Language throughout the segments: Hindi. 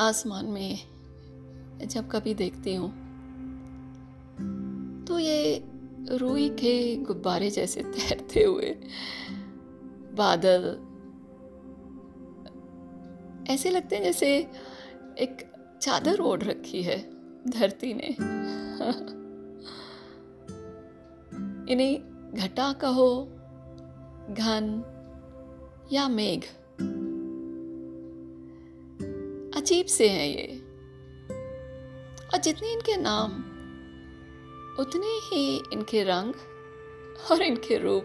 आसमान में जब कभी देखती हूँ तो ये रूई के गुब्बारे जैसे तैरते हुए, बादल ऐसे लगते हैं जैसे एक चादर ओढ़ रखी है धरती ने। इन्हें घटा कहो, घन या मेघ अजीब से हैं ये। और जितने इनके नाम, उतने ही इनके रंग और इनके रूप।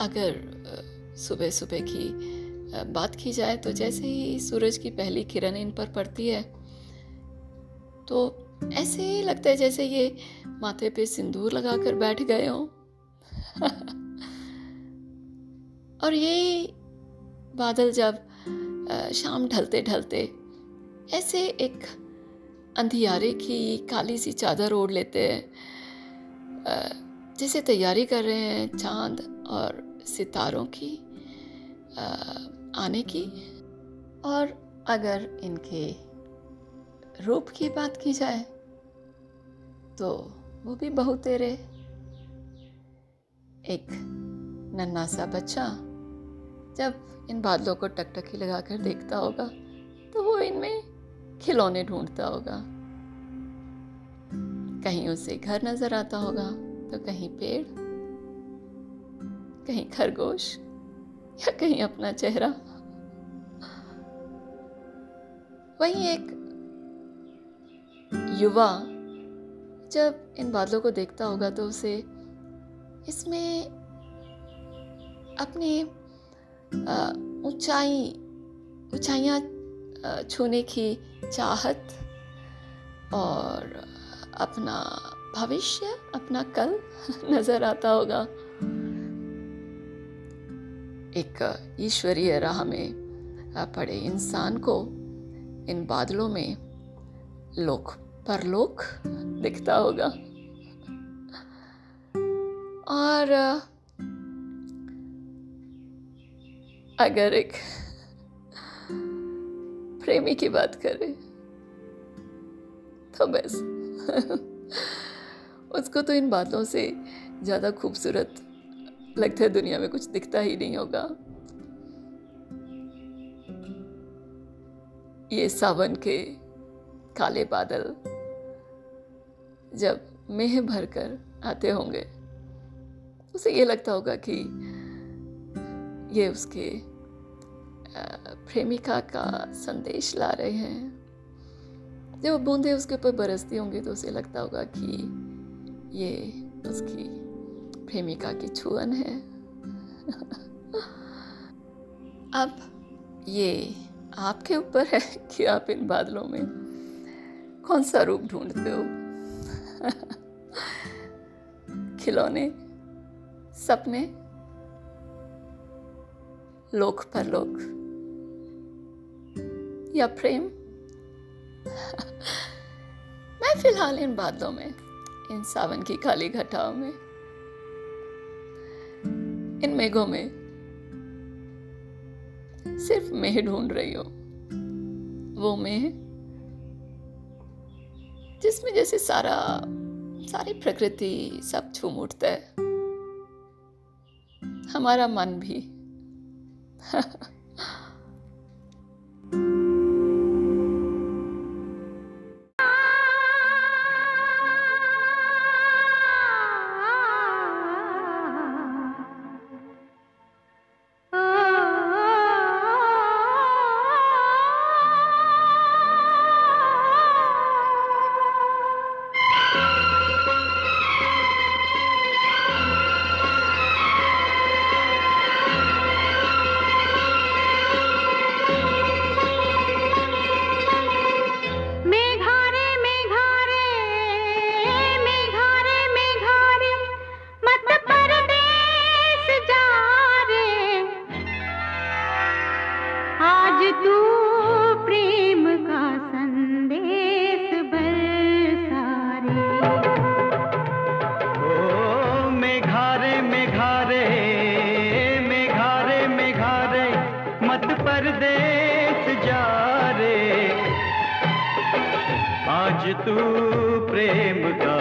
अगर सुबह सुबह की बात की जाए तो जैसे ही सूरज की पहली किरण इन पर पड़ती है तो ऐसे ही लगता है जैसे ये माथे पे सिंदूर लगाकर बैठ गए हों। और ये बादल जब शाम ढलते ढलते ऐसे एक अंधियारे की काली सी चादर ओढ़ लेते हैं। जैसे तैयारी कर रहे हैं चाँद और सितारों की आने की। और अगर इनके रूप की बात की जाए तो वो भी बहुत तेरे। एक नन्ना सा बच्चा। जब इन बादलों को टकटकी लगाकर देखता होगा तो वो इनमें खिलौने ढूंढता होगा। कहीं उसे घर नज़र आता होगा तो कहीं पेड़, कहीं खरगोश, या कहीं अपना चेहरा। वहीं एक युवा जब इन बादलों को देखता होगा तो उसे इसमें अपनी ऊंचाई, ऊंचाइयाँ छूने की चाहत और अपना भविष्य, अपना कल नज़र आता होगा। एक ईश्वरीय राह में पड़े इंसान को इन बादलों में लोक, परलोक दिखता होगा। और अगर एक प्रेमी की बात करें तो बस। उसको तो इन बातों से ज़्यादा खूबसूरत लगता है, दुनिया में कुछ दिखता ही नहीं होगा। ये सावन के काले बादल जब मेह भर कर आते होंगे, उसे ये लगता होगा कि ये उसके प्रेमिका का संदेश ला रहे हैं। जब बूंदे उसके ऊपर बरसती होंगी तो उसे लगता होगा कि ये उसकी प्रेमिका की छुअन है। अब ये आपके ऊपर है कि आप इन बादलों में कौन सा रूप ढूंढते हो? खिलौने, सपने, लोक पर लोक। या प्रेम? मैं फ़िलहाल इन बादलों में, इन सावन की खाली घटाओं में, इन मेघों में सिर्फ़ मेह ढूंढ रही हो। वो मेह जिसमें जैसे सारा, सारी प्रकृति, सब छूम उठता है। हमारा मन भी। तू प्रेम का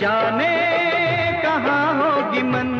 जाने कहाँ होगी मंजिल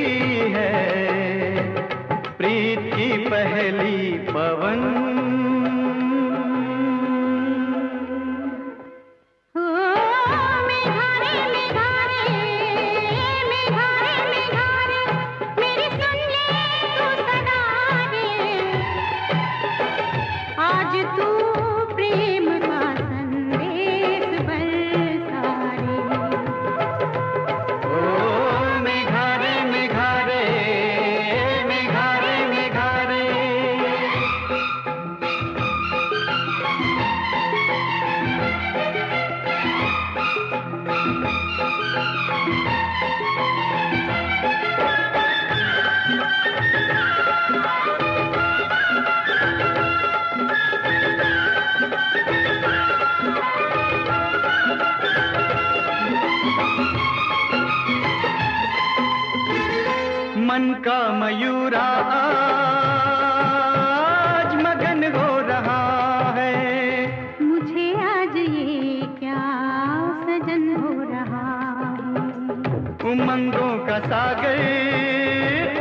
उमंगों का सागर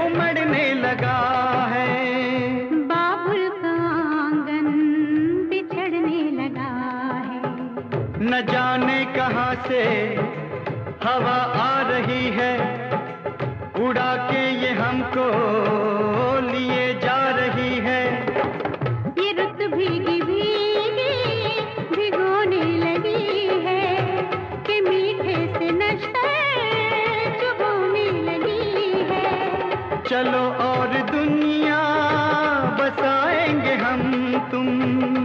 उमड़ने लगा है। बाबुल का आँगन बिछड़ने लगा है। न जाने कहाँ से हवा आ रही है। उड़ा के ये हमको दुनिया बसाएँगे हम तुम।